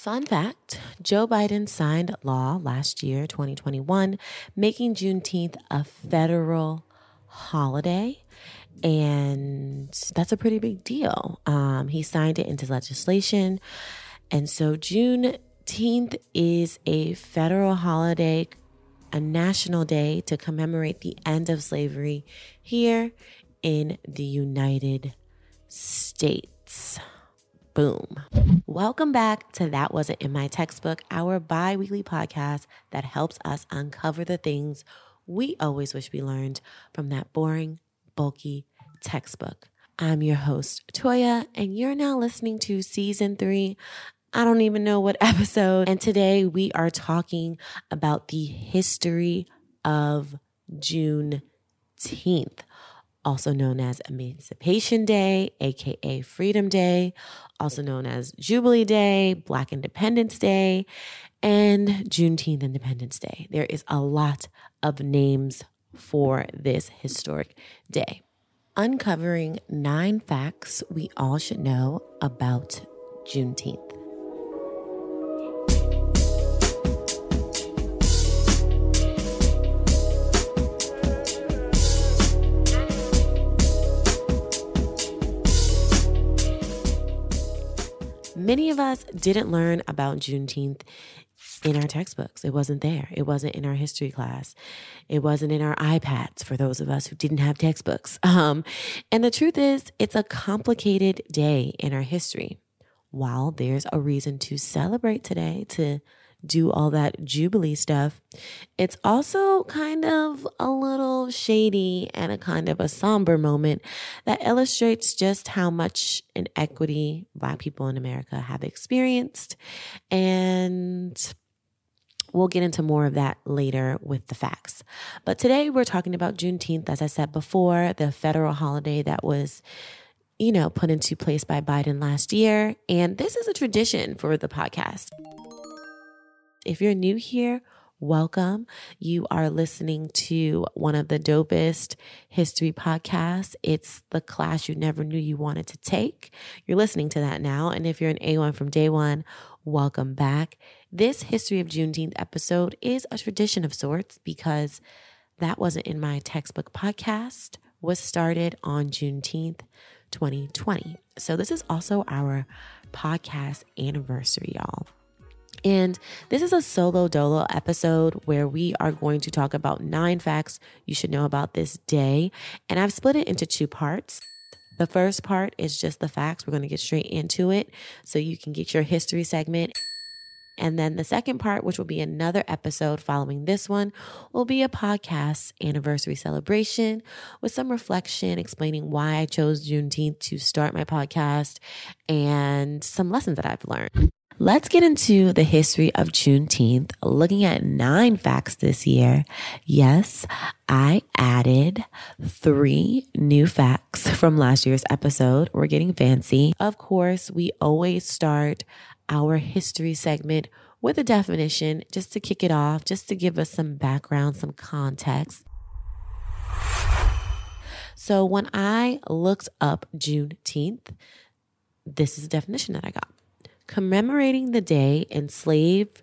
Fun fact Joe Biden signed law last year, 2021, making Juneteenth a federal holiday. And that's a pretty big deal. Um, he signed it into legislation. And so Juneteenth is a federal holiday, a national day to commemorate the end of slavery here in the United States. Boom. Welcome back to That Wasn't in My Textbook, our bi weekly podcast that helps us uncover the things we always wish we learned from that boring, bulky textbook. I'm your host, Toya, and you're now listening to season three. I don't even know what episode. And today we are talking about the history of Juneteenth also known as Emancipation Day, aka Freedom Day, also known as Jubilee Day, Black Independence Day, and Juneteenth Independence Day. There is a lot of names for this historic day. Uncovering nine facts we all should know about Juneteenth. Many of us didn't learn about Juneteenth in our textbooks. It wasn't there. It wasn't in our history class. It wasn't in our iPads for those of us who didn't have textbooks. Um, and the truth is, it's a complicated day in our history. While there's a reason to celebrate today, to do all that Jubilee stuff, it's also kind of a little shady and a kind of a somber moment that illustrates just how much inequity Black people in America have experienced. And We'll get into more of that later with the facts. But today we're talking about Juneteenth, as I said before, the federal holiday that was, you know, put into place by Biden last year. And this is a tradition for the podcast. If you're new here, welcome. You are listening to one of the dopest history podcasts. It's the class you never knew you wanted to take. You're listening to that now. And if you're an A1 from day one, welcome back. This History of Juneteenth episode is a tradition of sorts because that wasn't in my textbook podcast, was started on Juneteenth 2020. So this is also our podcast anniversary, y'all. And this is a solo dolo episode where we are going to talk about nine facts you should know about this day. And I've split it into two parts. The first part is just the facts. We're going to get straight into it so you can get your history segment. And then the second part, which will be another episode following this one, will be a podcast anniversary celebration with some reflection explaining why I chose Juneteenth to start my podcast and some lessons that I've learned. Let's get into the history of Juneteenth, looking at nine facts this year. Yes, I added three new facts from last year's episode. We're getting fancy. Of course, we always start our history segment with a definition just to kick it off, just to give us some background, some context. So when I looked up Juneteenth, this is the definition that I got commemorating the day enslaved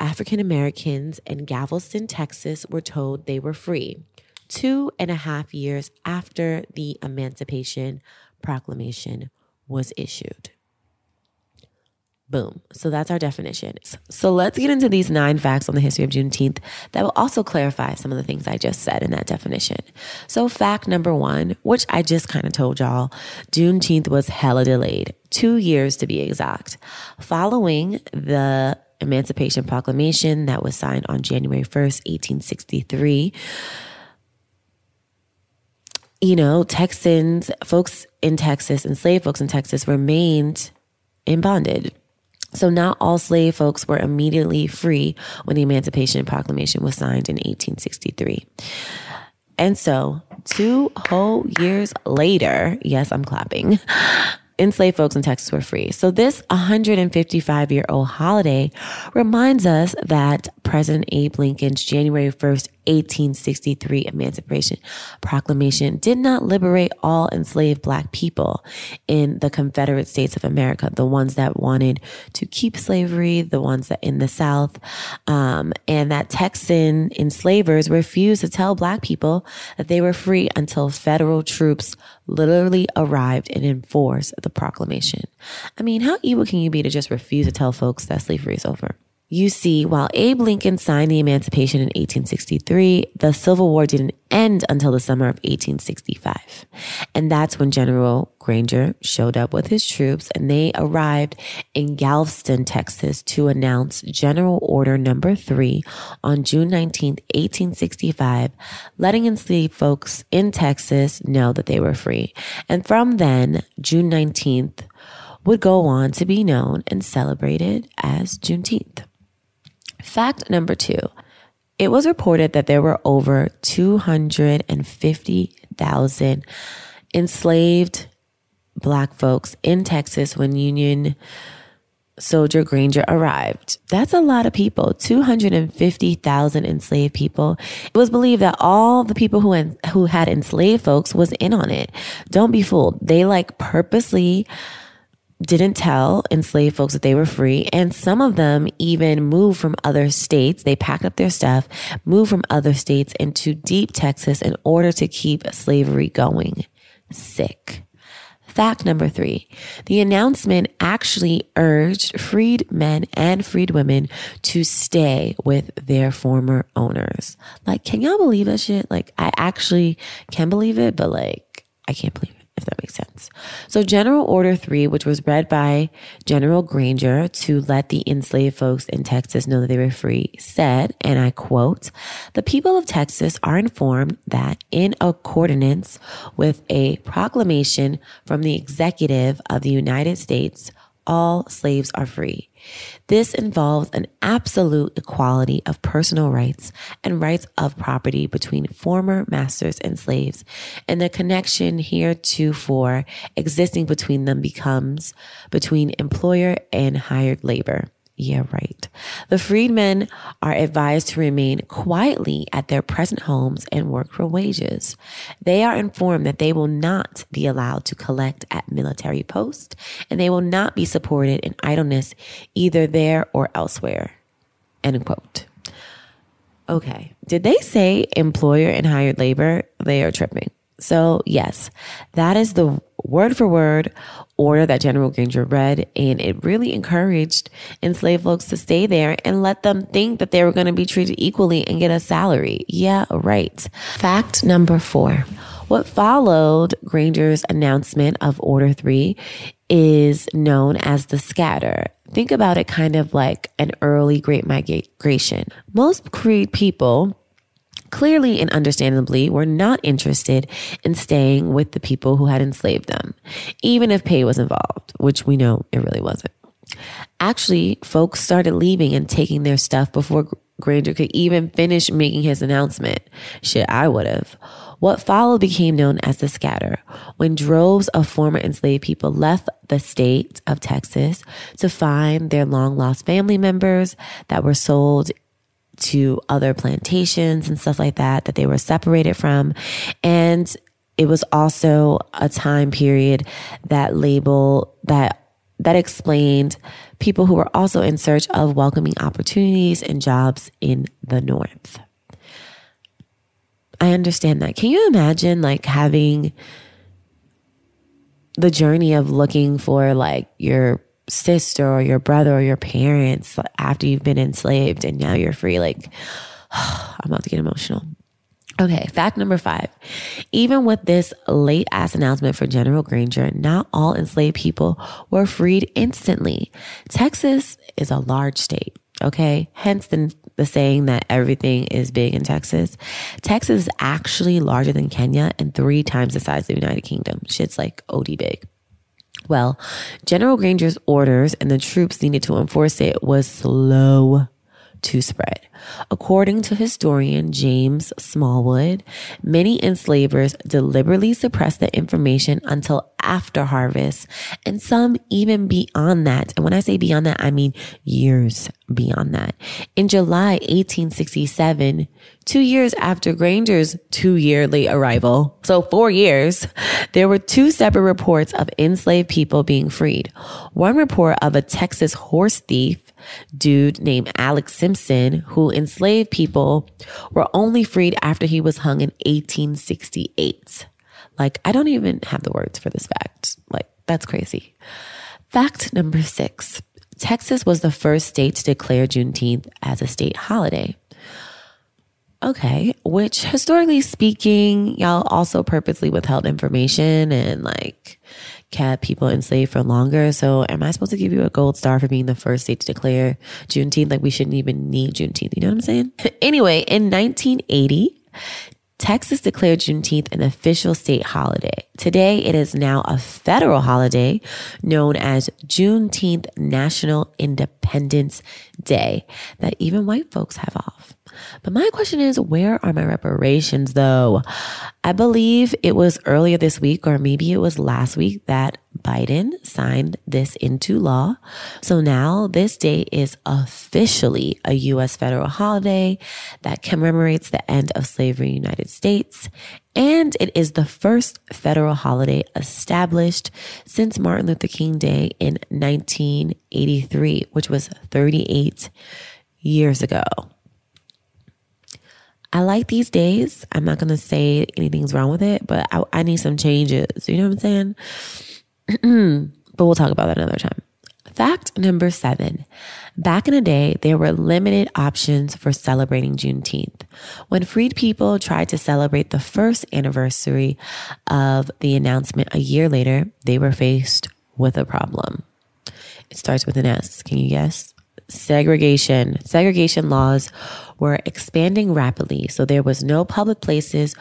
African Americans in Galveston, Texas were told they were free two and a half years after the Emancipation Proclamation was issued. Boom. So that's our definition. So let's get into these nine facts on the history of Juneteenth that will also clarify some of the things I just said in that definition. So, fact number one, which I just kind of told y'all, Juneteenth was hella delayed, two years to be exact. Following the Emancipation Proclamation that was signed on January 1st, 1863 you know, Texans, folks in Texas, enslaved folks in Texas remained in bondage. So not all slave folks were immediately free when the Emancipation Proclamation was signed in 1863. And so, two whole years later, yes, I'm clapping, enslaved folks in Texas were free. So, this 155 year old holiday reminds us that President Abe Lincoln's January 1st, 1863 Emancipation Proclamation did not liberate all enslaved black people in the Confederate States of America, the ones that wanted to keep slavery, the ones that in the South, um, and that Texan enslavers refused to tell black people that they were free until federal troops literally arrived and enforced the proclamation. I mean, how evil can you be to just refuse to tell folks that slavery is over? You see, while Abe Lincoln signed the Emancipation in 1863, the Civil War didn't end until the summer of 1865. And that's when General Granger showed up with his troops and they arrived in Galveston, Texas to announce General Order Number 3 on June 19, 1865, letting enslaved folks in Texas know that they were free. And from then, June 19th would go on to be known and celebrated as Juneteenth. Fact number two it was reported that there were over 250,000 enslaved black folks in Texas when Union soldier Granger arrived. That's a lot of people, 250,000 enslaved people. It was believed that all the people who who had enslaved folks was in on it. Don't be fooled. They like purposely didn't tell enslaved folks that they were free. And some of them even moved from other states. They packed up their stuff, moved from other states into deep Texas in order to keep slavery going. Sick. Fact number three the announcement actually urged freed men and freed women to stay with their former owners. Like, can y'all believe that shit? Like, I actually can believe it, but like, I can't believe it if that makes sense. So, General Order 3, which was read by General Granger to let the enslaved folks in Texas know that they were free, said, and I quote, The people of Texas are informed that in accordance with a proclamation from the executive of the United States, all slaves are free. This involves an absolute equality of personal rights and rights of property between former masters and slaves, and the connection heretofore existing between them becomes between employer and hired labor. Yeah, right. The freedmen are advised to remain quietly at their present homes and work for wages. They are informed that they will not be allowed to collect at military posts and they will not be supported in idleness either there or elsewhere. End quote. Okay. Did they say employer and hired labor? They are tripping. So, yes, that is the word for word order that General Granger read, and it really encouraged enslaved folks to stay there and let them think that they were going to be treated equally and get a salary. Yeah, right. Fact number four. What followed Granger's announcement of Order 3 is known as the scatter. Think about it kind of like an early Great Migration. Most Creed people clearly and understandably were not interested in staying with the people who had enslaved them, even if pay was involved, which we know it really wasn't. Actually, folks started leaving and taking their stuff before Granger could even finish making his announcement. Shit, I would have. What followed became known as the scatter, when droves of former enslaved people left the state of Texas to find their long lost family members that were sold to other plantations and stuff like that that they were separated from. And it was also a time period that label that that explained people who were also in search of welcoming opportunities and jobs in the north. I understand that. Can you imagine like having the journey of looking for like your sister or your brother or your parents after you've been enslaved and now you're free. Like, I'm about to get emotional. Okay, fact number five. Even with this late ass announcement for General Granger, not all enslaved people were freed instantly. Texas is a large state, okay? Hence the, the saying that everything is big in Texas. Texas is actually larger than Kenya and three times the size of the United Kingdom. Shit's like OD big. Well, General Granger's orders and the troops needed to enforce it was slow to spread. According to historian James Smallwood, many enslavers deliberately suppressed the information until after harvest, and some even beyond that. And when I say beyond that, I mean years beyond that. In July 1867, two years after Granger's two yearly arrival, so four years, there were two separate reports of enslaved people being freed. One report of a Texas horse thief dude named Alex Simpson who enslaved people were only freed after he was hung in 1868. Like, I don't even have the words for this fact. Like, that's crazy. Fact number six Texas was the first state to declare Juneteenth as a state holiday. Okay, which historically speaking, y'all also purposely withheld information and like kept people enslaved for longer. So, am I supposed to give you a gold star for being the first state to declare Juneteenth? Like, we shouldn't even need Juneteenth. You know what I'm saying? anyway, in 1980, Texas declared Juneteenth an official state holiday. Today, it is now a federal holiday known as Juneteenth National Independence Day that even white folks have off. But my question is, where are my reparations though? I believe it was earlier this week, or maybe it was last week, that Biden signed this into law. So now this day is officially a U.S. federal holiday that commemorates the end of slavery in the United States. And it is the first federal holiday established since Martin Luther King Day in 1983, which was 38 years ago. I like these days. I'm not going to say anything's wrong with it, but I, I need some changes. You know what I'm saying? but we'll talk about that another time. Fact number seven. Back in the day, there were limited options for celebrating Juneteenth. When freed people tried to celebrate the first anniversary of the announcement a year later, they were faced with a problem. It starts with an S. Can you guess? Segregation. Segregation laws were expanding rapidly, so there was no public places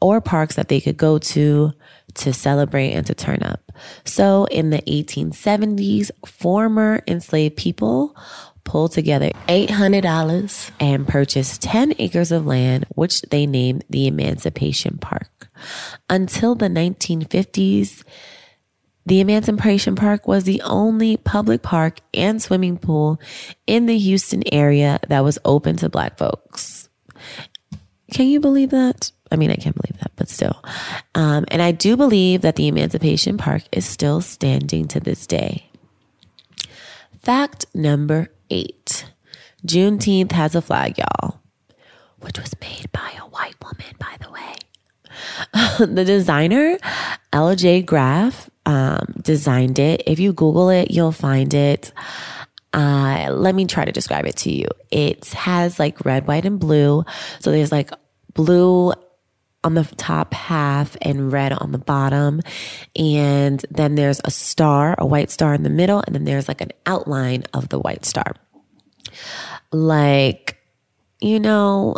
or parks that they could go to to celebrate and to turn up. So in the 1870s, former enslaved people pulled together $800 and purchased 10 acres of land, which they named the Emancipation Park. Until the 1950s, the Emancipation Park was the only public park and swimming pool in the Houston area that was open to Black folks. Can you believe that? I mean, I can't believe that, but still. Um, and I do believe that the Emancipation Park is still standing to this day. Fact number eight Juneteenth has a flag, y'all, which was made by a white woman, by the way. the designer, L.J. Graf, um, designed it. If you Google it, you'll find it. Uh, let me try to describe it to you. It has like red, white, and blue. So there's like blue on the top half and red on the bottom. And then there's a star, a white star in the middle. And then there's like an outline of the white star. Like, you know,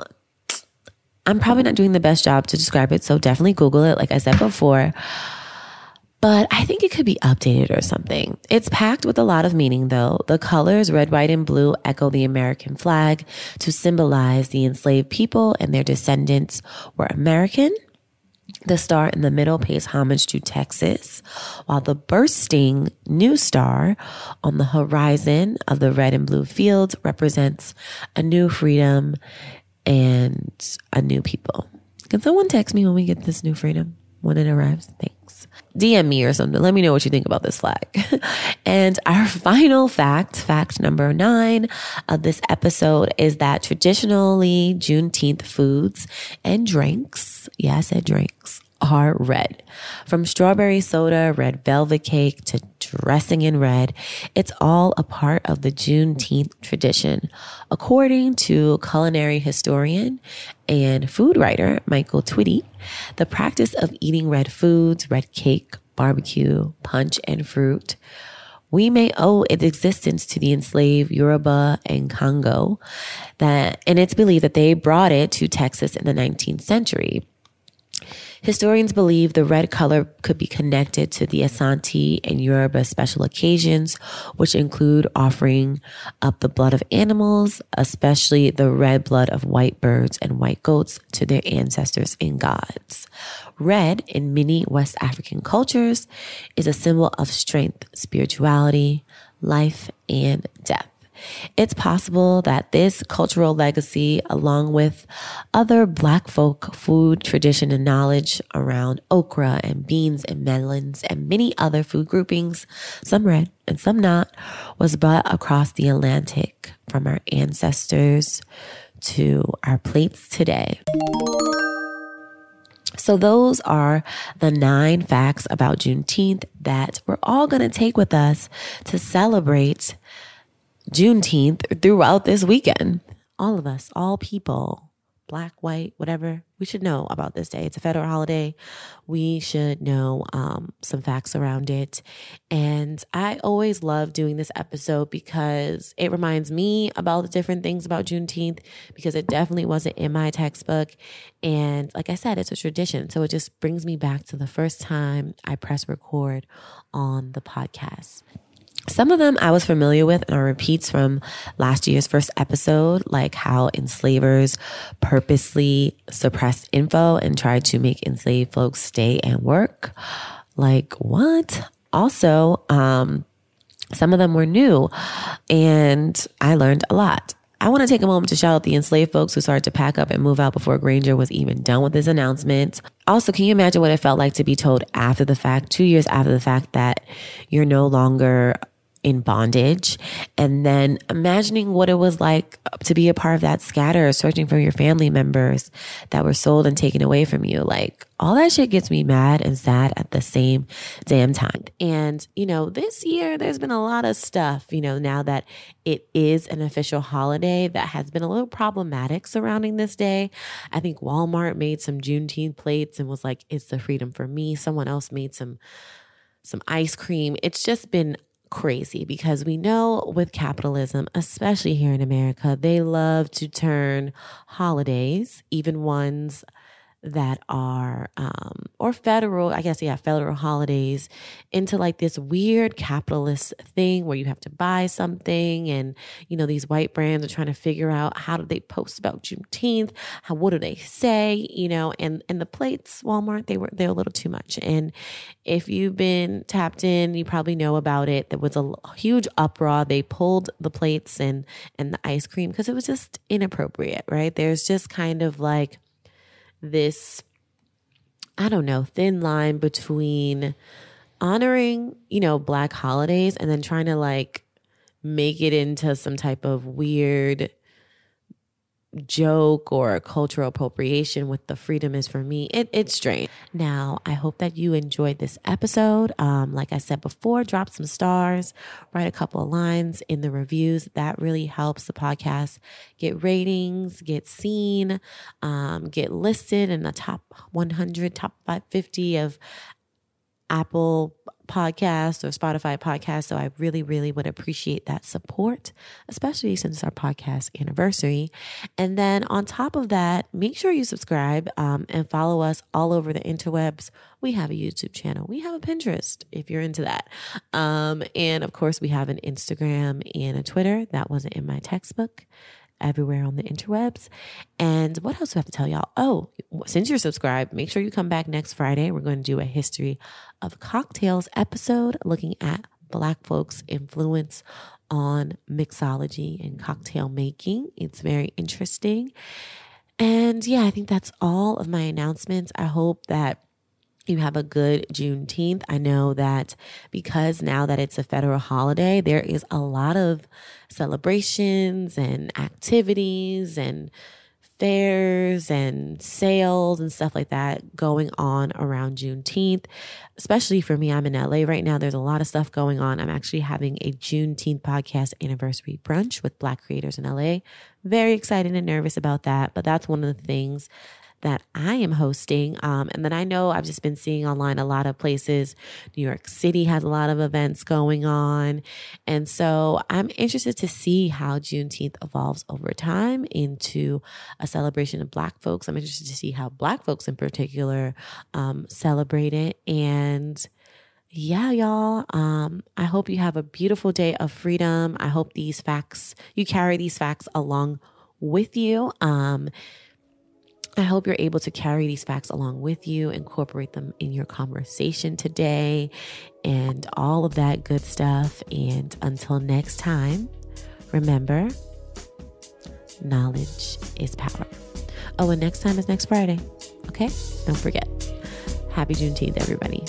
I'm probably not doing the best job to describe it. So definitely Google it, like I said before but I think it could be updated or something. It's packed with a lot of meaning though. The colors red, white, and blue echo the American flag to symbolize the enslaved people and their descendants were American. The star in the middle pays homage to Texas, while the bursting new star on the horizon of the red and blue fields represents a new freedom and a new people. Can someone text me when we get this new freedom? When it arrives? Thanks. DM me or something. Let me know what you think about this flag. and our final fact, fact number nine of this episode is that traditionally Juneteenth foods and drinks, yeah, I said drinks, are red. From strawberry soda, red velvet cake to dressing in red, it's all a part of the Juneteenth tradition. According to culinary historian and food writer Michael Twitty, the practice of eating red foods, red cake, barbecue, punch, and fruit we may owe its existence to the enslaved Yoruba and Congo that and it's believed that they brought it to Texas in the 19th century. Historians believe the red color could be connected to the Asante and Yoruba special occasions, which include offering up the blood of animals, especially the red blood of white birds and white goats, to their ancestors and gods. Red in many West African cultures is a symbol of strength, spirituality, life, and death. It's possible that this cultural legacy, along with other Black folk food tradition and knowledge around okra and beans and melons and many other food groupings, some red and some not, was brought across the Atlantic from our ancestors to our plates today. So, those are the nine facts about Juneteenth that we're all going to take with us to celebrate Juneteenth throughout this weekend. All of us, all people, black, white, whatever, we should know about this day. It's a federal holiday. We should know um, some facts around it. And I always love doing this episode because it reminds me about the different things about Juneteenth because it definitely wasn't in my textbook. And like I said, it's a tradition. So it just brings me back to the first time I press record on the podcast. Some of them I was familiar with and are repeats from last year's first episode, like how enslavers purposely suppressed info and tried to make enslaved folks stay and work. Like, what? Also, um, some of them were new and I learned a lot. I want to take a moment to shout out the enslaved folks who started to pack up and move out before Granger was even done with his announcement. Also, can you imagine what it felt like to be told after the fact, two years after the fact, that you're no longer in bondage. And then imagining what it was like to be a part of that scatter searching for your family members that were sold and taken away from you. Like all that shit gets me mad and sad at the same damn time. And you know this year there's been a lot of stuff you know now that it is an official holiday that has been a little problematic surrounding this day. I think walmart made some juneteenth plates and was like it's the freedom for me. Someone else made some some ice cream. It's just been crazy because we know with capitalism, especially here in America, they love to turn holidays, even ones that are um or federal i guess yeah federal holidays into like this weird capitalist thing where you have to buy something and you know these white brands are trying to figure out how do they post about juneteenth how what do they say you know and and the plates walmart they were they're a little too much. And if you've been tapped in you probably know about it. There was a huge uproar. They pulled the plates and and the ice cream because it was just inappropriate right? There's just kind of like this, I don't know, thin line between honoring, you know, black holidays and then trying to like make it into some type of weird joke or cultural appropriation with the freedom is for me it, it's strange. Now i hope that you enjoyed this episode. Um, like i said before drop some stars write a couple of lines in the reviews. That really helps the podcast get ratings get seen um, get listed in the top 100 top 550 of apple podcast or Spotify podcast. So I really, really would appreciate that support, especially since our podcast anniversary. And then on top of that, make sure you subscribe um, and follow us all over the interwebs. We have a YouTube channel, we have a Pinterest if you're into that. Um, and of course, we have an Instagram and a Twitter. That wasn't in my textbook everywhere on the interwebs. And what else do I have to tell y'all? Oh, since you're subscribed, make sure you come back next Friday. We're going to do a history of cocktails episode looking at Black folks' influence on mixology and cocktail making. It's very interesting. And yeah, I think that's all of my announcements. I hope that you have a good Juneteenth. I know that because now that it's a federal holiday, there is a lot of celebrations and activities and fairs and sales and stuff like that going on around Juneteenth. Especially for me, I'm in LA right now. There's a lot of stuff going on. I'm actually having a Juneteenth podcast anniversary brunch with Black creators in LA. Very excited and nervous about that, but that's one of the things that I am hosting. Um, and then I know I've just been seeing online a lot of places. New York City has a lot of events going on. And so I'm interested to see how Juneteenth evolves over time into a celebration of Black folks. I'm interested to see how Black folks in particular um, celebrate it. And yeah, y'all. Um, I hope you have a beautiful day of freedom. I hope these facts, you carry these facts along with you. Um, I hope you're able to carry these facts along with you, incorporate them in your conversation today, and all of that good stuff. And until next time, remember knowledge is power. Oh, and next time is next Friday. Okay? Don't forget. Happy Juneteenth, everybody.